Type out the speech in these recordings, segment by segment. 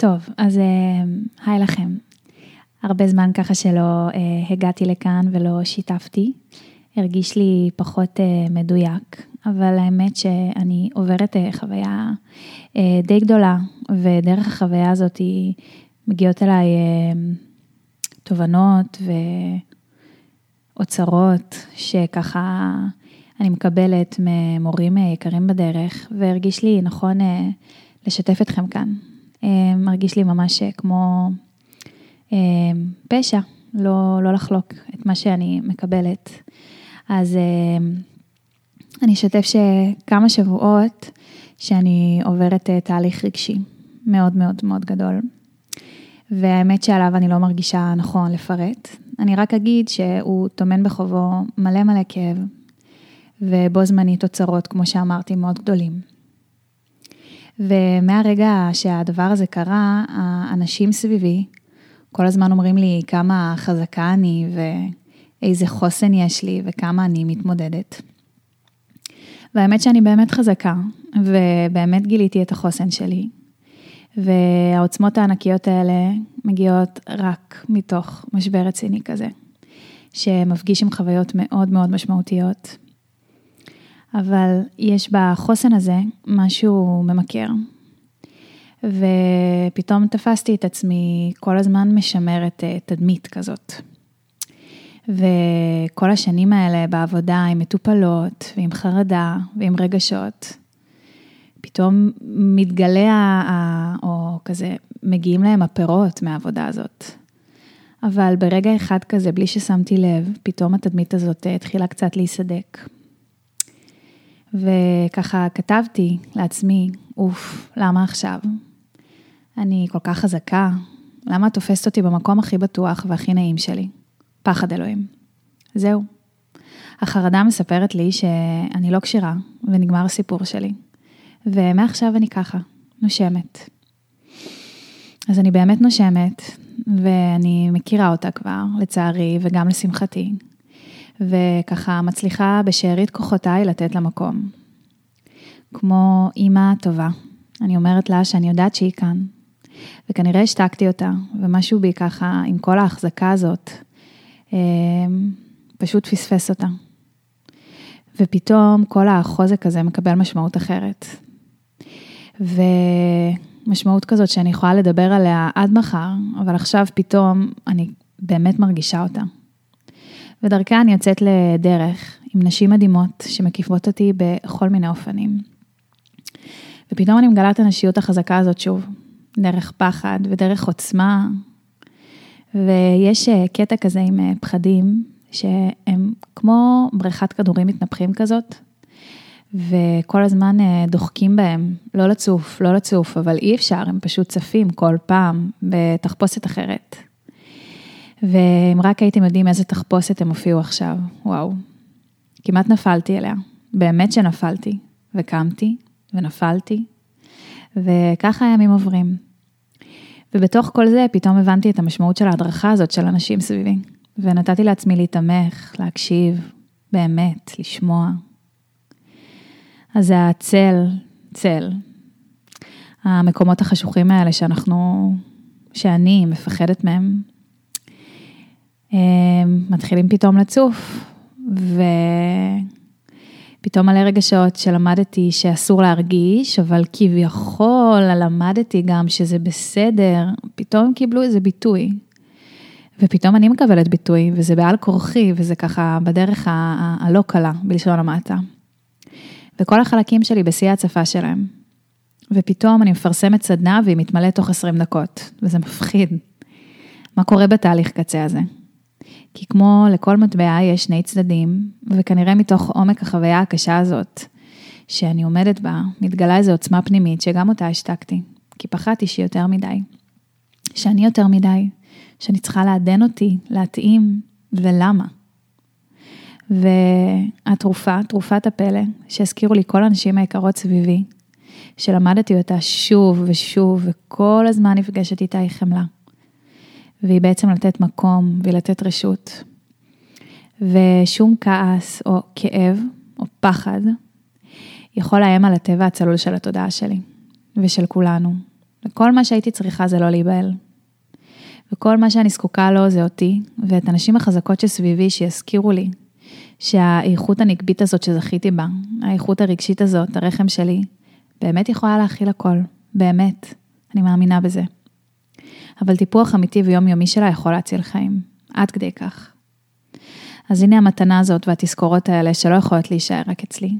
טוב, אז אה, היי לכם. הרבה זמן ככה שלא אה, הגעתי לכאן ולא שיתפתי. הרגיש לי פחות אה, מדויק, אבל האמת שאני עוברת חוויה די גדולה, ודרך החוויה הזאת מגיעות אליי תובנות ואוצרות שככה אני מקבלת ממורים יקרים בדרך, והרגיש לי נכון לשתף אתכם כאן. אה, מרגיש לי ממש כמו אה, פשע, לא, לא לחלוק את מה שאני מקבלת. אז אה, אני אשתף שכמה שבועות שאני עוברת תהליך רגשי מאוד מאוד מאוד גדול. והאמת שעליו אני לא מרגישה נכון לפרט. אני רק אגיד שהוא טומן בחובו מלא מלא כאב, ובו זמנית אוצרות, כמו שאמרתי, מאוד גדולים. ומהרגע שהדבר הזה קרה, האנשים סביבי כל הזמן אומרים לי כמה חזקה אני ואיזה חוסן יש לי וכמה אני מתמודדת. והאמת שאני באמת חזקה, ובאמת גיליתי את החוסן שלי. והעוצמות הענקיות האלה מגיעות רק מתוך משבר רציני כזה, שמפגיש עם חוויות מאוד מאוד משמעותיות. אבל יש בחוסן הזה משהו ממכר. ופתאום תפסתי את עצמי כל הזמן משמרת אה, תדמית כזאת. וכל השנים האלה בעבודה עם מטופלות ועם חרדה ועם רגשות, פתאום מתגלה, או כזה, מגיעים להם הפירות מהעבודה הזאת. אבל ברגע אחד כזה, בלי ששמתי לב, פתאום התדמית הזאת אה, התחילה קצת להיסדק. וככה כתבתי לעצמי, אוף, למה עכשיו? אני כל כך חזקה, למה את תופסת אותי במקום הכי בטוח והכי נעים שלי? פחד אלוהים. זהו. החרדה מספרת לי שאני לא כשירה, ונגמר הסיפור שלי. ומעכשיו אני ככה, נושמת. אז אני באמת נושמת, ואני מכירה אותה כבר, לצערי, וגם לשמחתי. וככה מצליחה בשארית כוחותיי לתת לה מקום. כמו אימא טובה, אני אומרת לה שאני יודעת שהיא כאן, וכנראה השתקתי אותה, ומשהו בי ככה, עם כל ההחזקה הזאת, אמ, פשוט פספס אותה. ופתאום כל החוזק הזה מקבל משמעות אחרת. ומשמעות כזאת שאני יכולה לדבר עליה עד מחר, אבל עכשיו פתאום אני באמת מרגישה אותה. ודרכה אני יוצאת לדרך עם נשים מדהימות שמקיפות אותי בכל מיני אופנים. ופתאום אני מגלה את הנשיות החזקה הזאת שוב, דרך פחד ודרך עוצמה. ויש אה, קטע כזה עם אה, פחדים, שהם כמו בריכת כדורים מתנפחים כזאת, וכל הזמן אה, דוחקים בהם, לא לצוף, לא לצוף, אבל אי אפשר, הם פשוט צפים כל פעם בתחפושת אחרת. ואם רק הייתם יודעים איזה תחפושת הם הופיעו עכשיו, וואו. כמעט נפלתי אליה, באמת שנפלתי, וקמתי, ונפלתי, וככה הימים עוברים. ובתוך כל זה פתאום הבנתי את המשמעות של ההדרכה הזאת של אנשים סביבי, ונתתי לעצמי להתמך, להקשיב, באמת, לשמוע. אז זה הצל, צל, המקומות החשוכים האלה שאנחנו, שאני מפחדת מהם, מתחילים פתאום לצוף, ופתאום מלא רגשות שלמדתי שאסור להרגיש, אבל כביכול למדתי גם שזה בסדר, פתאום קיבלו איזה ביטוי. ופתאום אני מקבלת ביטוי, וזה בעל כורחי, וזה ככה בדרך הלא קלה, בלשון המעטה. וכל החלקים שלי בשיא ההצפה שלהם. ופתאום אני מפרסמת סדנה והיא מתמלאת תוך 20 דקות, וזה מפחיד. מה קורה בתהליך קצה הזה? כי כמו לכל מטבע יש שני צדדים, וכנראה מתוך עומק החוויה הקשה הזאת, שאני עומדת בה, מתגלה איזו עוצמה פנימית שגם אותה השתקתי, כי פחדתי שהיא יותר מדי. שאני יותר מדי, שאני צריכה לעדן אותי, להתאים, ולמה. והתרופה, תרופת הפלא, שהזכירו לי כל הנשים היקרות סביבי, שלמדתי אותה שוב ושוב, וכל הזמן נפגשת איתה היא חמלה. והיא בעצם לתת מקום ולתת רשות. ושום כעס או כאב או פחד יכול לאיים על הטבע הצלול של התודעה שלי ושל כולנו. וכל מה שהייתי צריכה זה לא להיבהל. וכל מה שאני זקוקה לו זה אותי, ואת הנשים החזקות שסביבי שיזכירו לי שהאיכות הנקבית הזאת שזכיתי בה, האיכות הרגשית הזאת, הרחם שלי, באמת יכולה להכיל הכל, באמת, אני מאמינה בזה. אבל טיפוח אמיתי ויומיומי שלה יכול להציל חיים, עד כדי כך. אז הנה המתנה הזאת והתזכורות האלה שלא יכולות להישאר רק אצלי.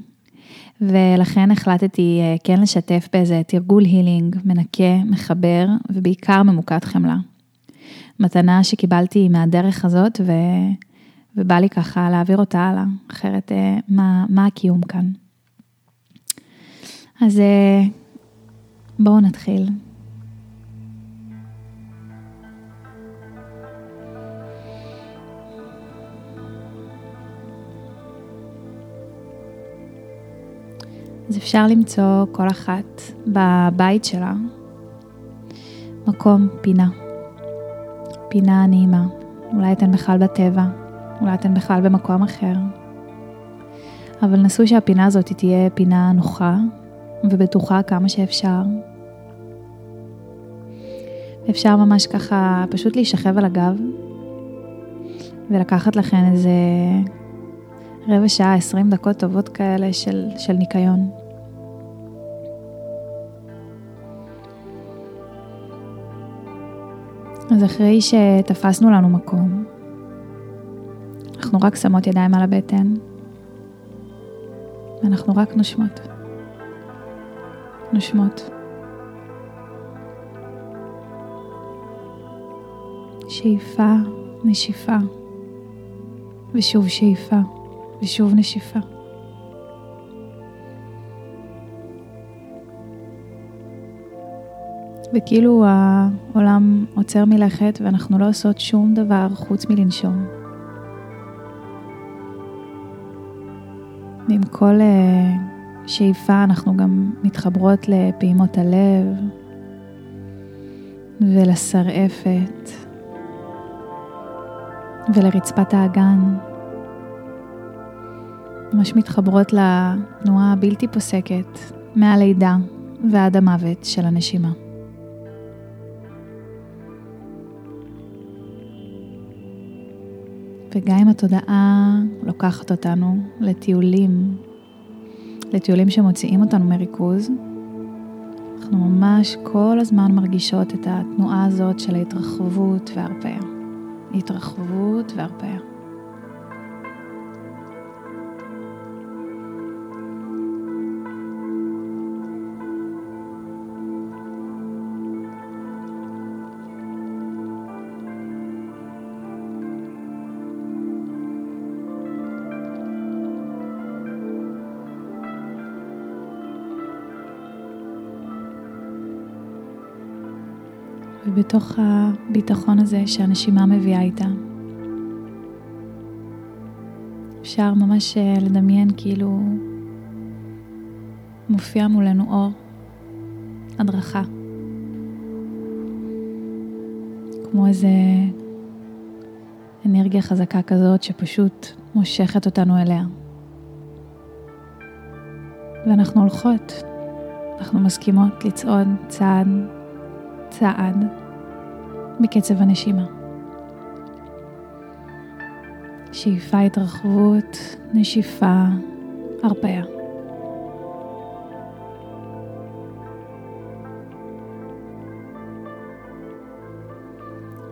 ולכן החלטתי אה, כן לשתף באיזה תרגול הילינג, מנקה, מחבר ובעיקר ממוקד חמלה. מתנה שקיבלתי מהדרך הזאת ו... ובא לי ככה להעביר אותה הלאה, אחרת אה, מה, מה הקיום כאן. אז אה, בואו נתחיל. אז אפשר למצוא כל אחת בבית שלה מקום, פינה. פינה נעימה. אולי אתן בכלל בטבע, אולי אתן בכלל במקום אחר. אבל נסו שהפינה הזאת תהיה פינה נוחה ובטוחה כמה שאפשר. אפשר ממש ככה פשוט להישכב על הגב ולקחת לכן איזה רבע שעה, עשרים דקות טובות כאלה של, של ניקיון. אז אחרי שתפסנו לנו מקום, אנחנו רק שמות ידיים על הבטן, ואנחנו רק נושמות. נושמות. שאיפה, נשיפה, ושוב שאיפה, ושוב נשיפה. וכאילו העולם עוצר מלכת ואנחנו לא עושות שום דבר חוץ מלנשום. ועם כל אה, שאיפה אנחנו גם מתחברות לפעימות הלב ולשרעפת ולרצפת האגן. ממש מתחברות לתנועה הבלתי פוסקת מהלידה ועד המוות של הנשימה. וגם אם התודעה לוקחת אותנו לטיולים, לטיולים שמוציאים אותנו מריכוז, אנחנו ממש כל הזמן מרגישות את התנועה הזאת של ההתרחבות וההרפאיה. התרחבות והרפאיה. ובתוך הביטחון הזה שהנשימה מביאה איתה, אפשר ממש אה, לדמיין כאילו מופיע מולנו אור, הדרכה. כמו איזה אנרגיה חזקה כזאת שפשוט מושכת אותנו אליה. ואנחנו הולכות, אנחנו מסכימות לצעוד צעד צעד בקצב הנשימה. שאיפה התרחבות, נשיפה, הרפאיה.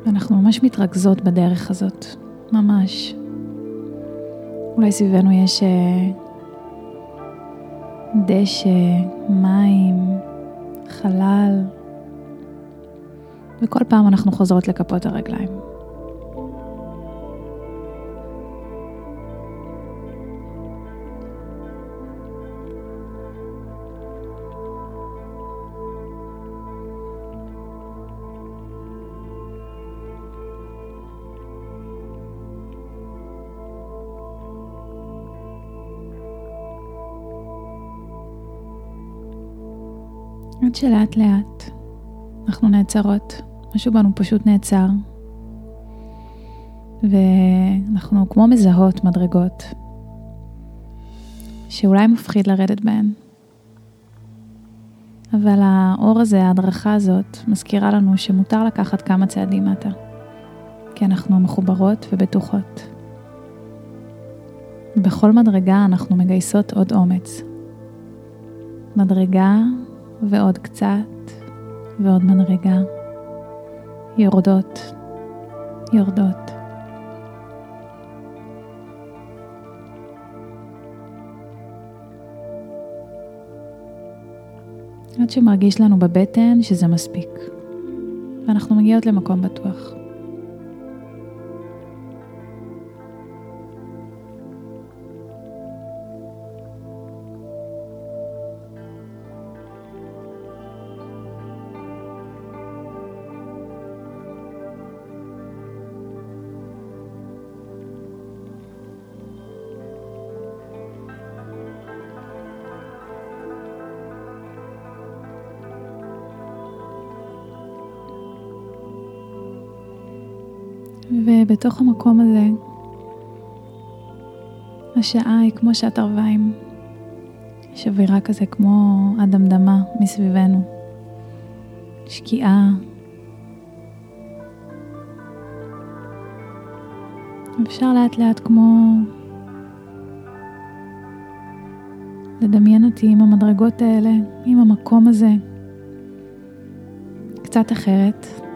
ואנחנו ממש מתרכזות בדרך הזאת, ממש. אולי סביבנו יש אה, דשא, מים, חלל, וכל פעם אנחנו חוזרות לכפות הרגליים. עד שלאט לאט אנחנו נעצרות משהו בנו פשוט נעצר. ואנחנו כמו מזהות מדרגות, שאולי מפחיד לרדת בהן. אבל האור הזה, ההדרכה הזאת, מזכירה לנו שמותר לקחת כמה צעדים מטה, כי אנחנו מחוברות ובטוחות. בכל מדרגה אנחנו מגייסות עוד אומץ. מדרגה ועוד קצת ועוד מדרגה. יורדות, יורדות. עד שמרגיש לנו בבטן שזה מספיק, ואנחנו מגיעות למקום בטוח. ובתוך המקום הזה, השעה היא כמו שעת ערביים. יש אווירה כזה כמו הדמדמה מסביבנו. שקיעה. אפשר לאט לאט כמו לדמיין אותי עם המדרגות האלה, עם המקום הזה, קצת אחרת.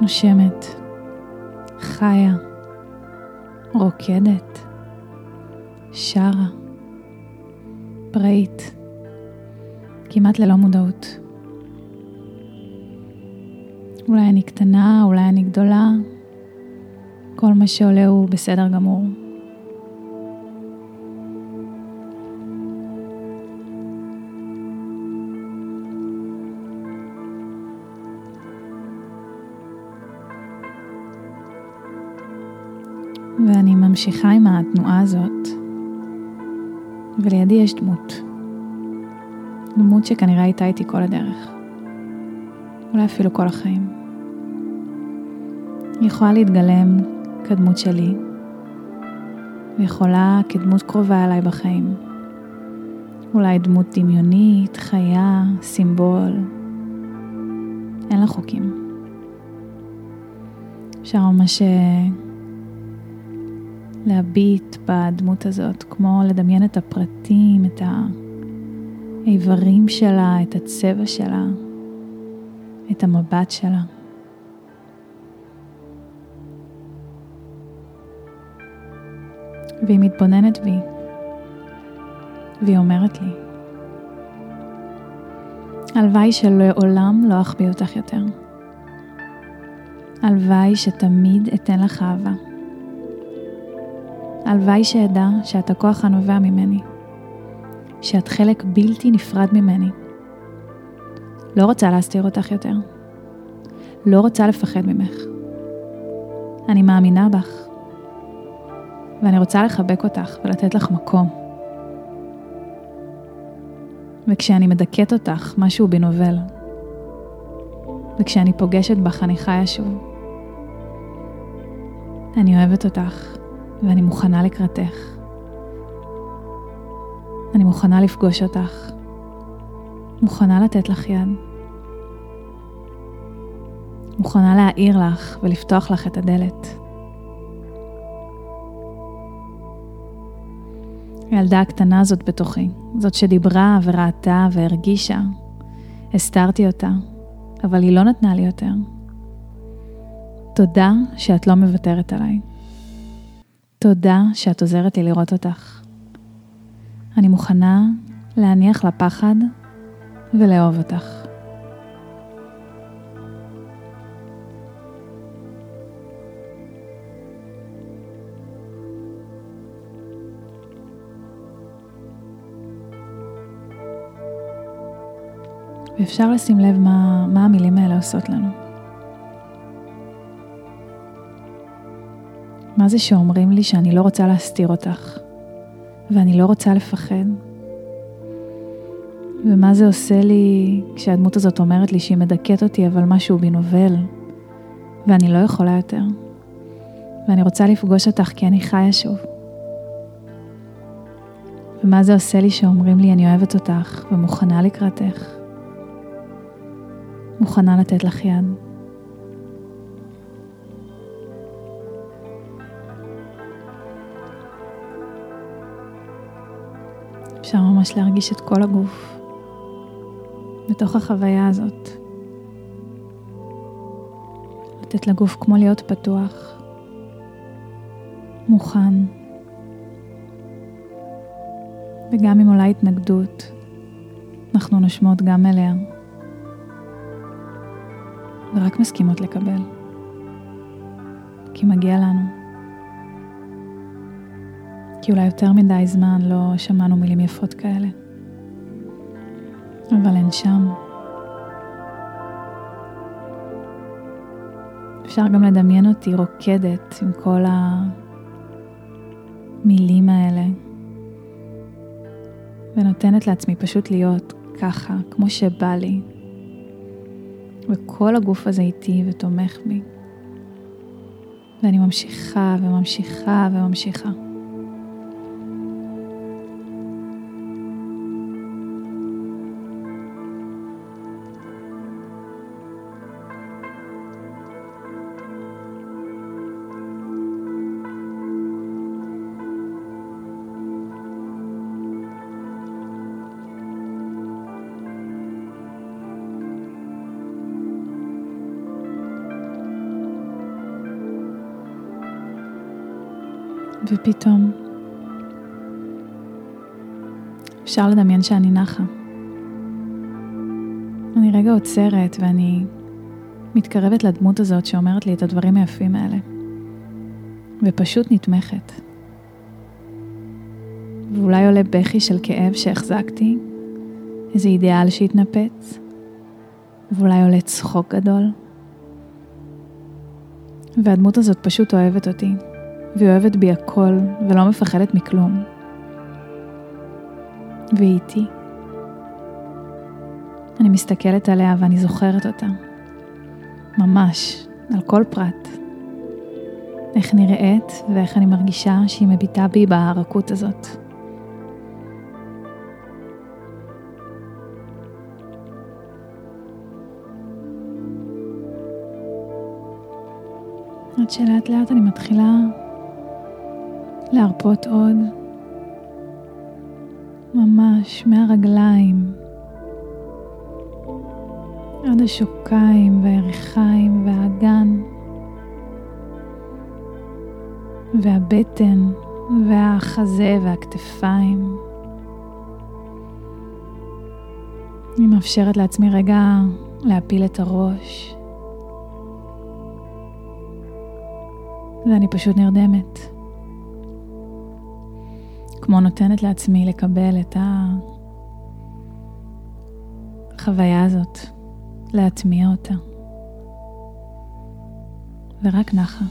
נושמת, חיה, רוקדת, שרה, פראית, כמעט ללא מודעות. אולי אני קטנה, אולי אני גדולה, כל מה שעולה הוא בסדר גמור. ואני ממשיכה עם התנועה הזאת, ולידי יש דמות. דמות שכנראה הייתה איתי כל הדרך. אולי אפילו כל החיים. היא יכולה להתגלם כדמות שלי, ויכולה כדמות קרובה אליי בחיים. אולי דמות דמיונית, חיה, סימבול. אין לה חוקים. אפשר ממש להביט בדמות הזאת, כמו לדמיין את הפרטים, את האיברים שלה, את הצבע שלה, את המבט שלה. והיא מתבוננת בי, והיא אומרת לי, הלוואי שלעולם לא אחביא אותך יותר. הלוואי שתמיד אתן לך אהבה. הלוואי שאדע שאת הכוח הנובע ממני, שאת חלק בלתי נפרד ממני. לא רוצה להסתיר אותך יותר. לא רוצה לפחד ממך. אני מאמינה בך, ואני רוצה לחבק אותך ולתת לך מקום. וכשאני מדכאת אותך, משהו בי נובל. וכשאני פוגשת בך, אני חיה שוב. אני אוהבת אותך, ואני מוכנה לקראתך. אני מוכנה לפגוש אותך. מוכנה לתת לך יד. מוכנה להעיר לך ולפתוח לך את הדלת. הילדה הקטנה הזאת בתוכי, זאת שדיברה וראתה והרגישה, הסתרתי אותה, אבל היא לא נתנה לי יותר. תודה שאת לא מוותרת עליי. תודה שאת עוזרת לי לראות אותך. אני מוכנה להניח לפחד ולאהוב אותך. ואפשר לשים לב מה, מה המילים האלה עושות לנו. מה זה שאומרים לי שאני לא רוצה להסתיר אותך, ואני לא רוצה לפחד? ומה זה עושה לי כשהדמות הזאת אומרת לי שהיא מדכאת אותי, אבל משהו בי נובל, ואני לא יכולה יותר, ואני רוצה לפגוש אותך כי אני חיה שוב. ומה זה עושה לי שאומרים לי אני אוהבת אותך ומוכנה לקראתך. מוכנה לתת לך יד. אפשר ממש להרגיש את כל הגוף בתוך החוויה הזאת. לתת לגוף כמו להיות פתוח, מוכן, וגם אם עולה התנגדות, אנחנו נושמות גם אליה, ורק מסכימות לקבל, כי מגיע לנו. כי אולי יותר מדי זמן לא שמענו מילים יפות כאלה, אבל הן שם. אפשר גם לדמיין אותי רוקדת עם כל המילים האלה, ונותנת לעצמי פשוט להיות ככה, כמו שבא לי. וכל הגוף הזה איתי ותומך בי. ואני ממשיכה וממשיכה וממשיכה. ופתאום אפשר לדמיין שאני נחה. אני רגע עוצרת ואני מתקרבת לדמות הזאת שאומרת לי את הדברים היפים האלה, ופשוט נתמכת. ואולי עולה בכי של כאב שהחזקתי, איזה אידיאל שהתנפץ, ואולי עולה צחוק גדול. והדמות הזאת פשוט אוהבת אותי, והיא אוהבת בי הכל ולא מפחדת מכלום. והיא איתי. אני מסתכלת עליה ואני זוכרת אותה. ממש, על כל פרט. איך נראית ואיך אני מרגישה שהיא מביטה בי בהערקות הזאת. עד שלאט לאט אני מתחילה להרפות עוד, ממש מהרגליים עד השוקיים והירכיים והאגן והבטן והחזה והכתפיים. אני מאפשרת לעצמי רגע להפיל את הראש. ואני פשוט נרדמת. כמו נותנת לעצמי לקבל את החוויה הזאת, להטמיע אותה, ורק נחה.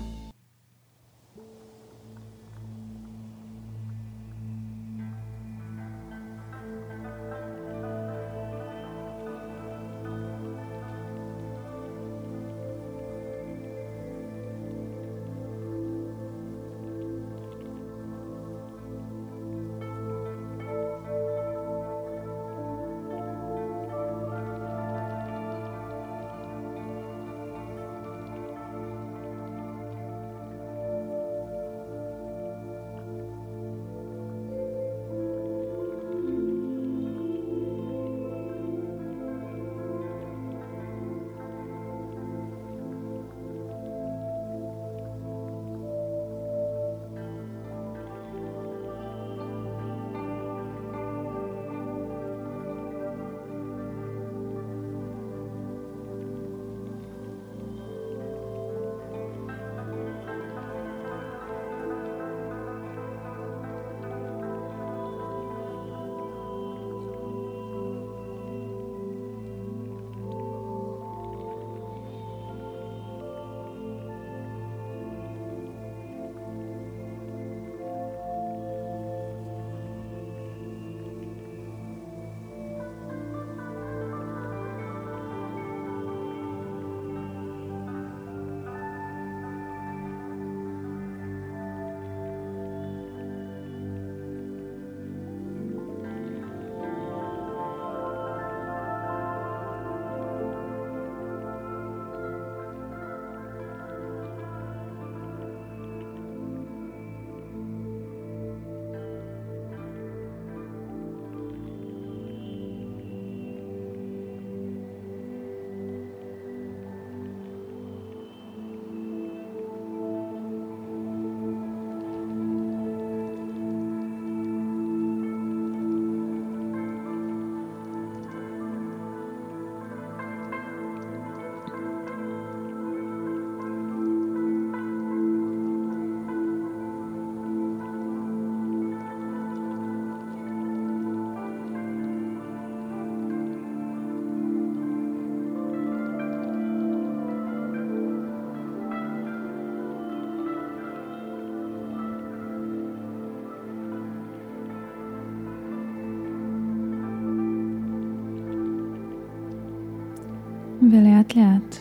ולאט לאט,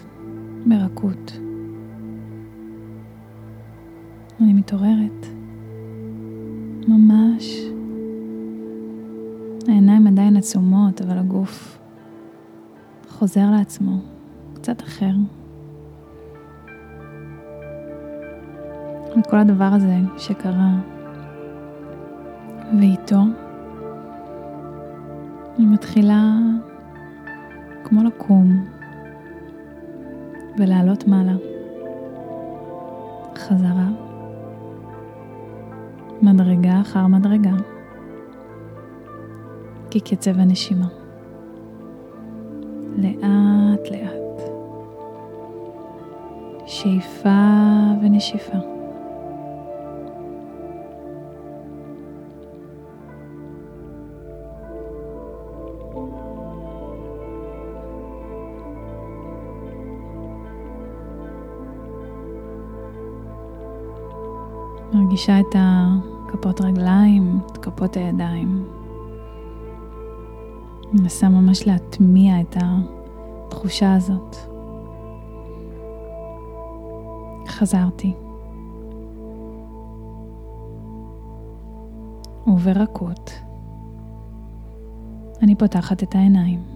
ברכות, אני מתעוררת. ממש. העיניים עדיין עצומות, אבל הגוף חוזר לעצמו, קצת אחר. וכל הדבר הזה שקרה, ואיתו, אני מתחילה כמו לקום ולעלות מעלה. חזרה. מדרגה אחר מדרגה. כקצב הנשימה. לאט לאט. שאיפה ונשיפה. מרגישה את הכפות רגליים, את כפות הידיים. מנסה ממש להטמיע את התחושה הזאת. חזרתי. וברכות אני פותחת את העיניים.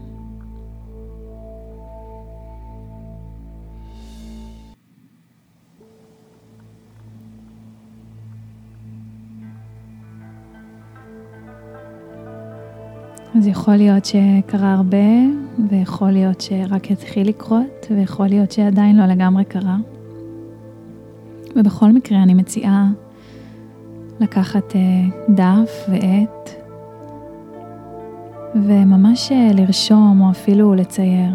יכול להיות שקרה הרבה, ויכול להיות שרק התחיל לקרות, ויכול להיות שעדיין לא לגמרי קרה. ובכל מקרה אני מציעה לקחת אה, דף ועט, וממש אה, לרשום או אפילו לצייר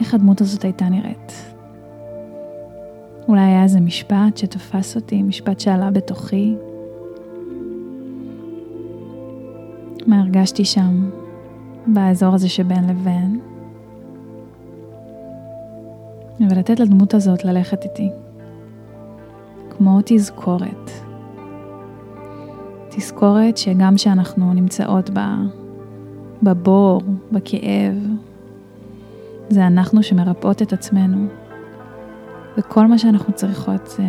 איך הדמות הזאת הייתה נראית. אולי היה איזה משפט שתפס אותי, משפט שעלה בתוכי, מה הרגשתי שם, באזור הזה שבין לבין, ולתת לדמות הזאת ללכת איתי, כמו תזכורת. תזכורת שגם כשאנחנו נמצאות בה, בבור, בכאב, זה אנחנו שמרפאות את עצמנו, וכל מה שאנחנו צריכות זה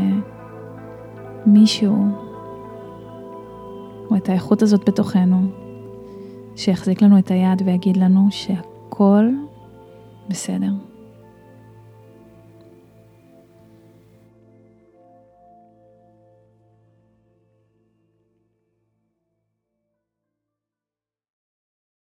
מישהו, או את האיכות הזאת בתוכנו, שיחזיק לנו את היד ויגיד לנו שהכל בסדר.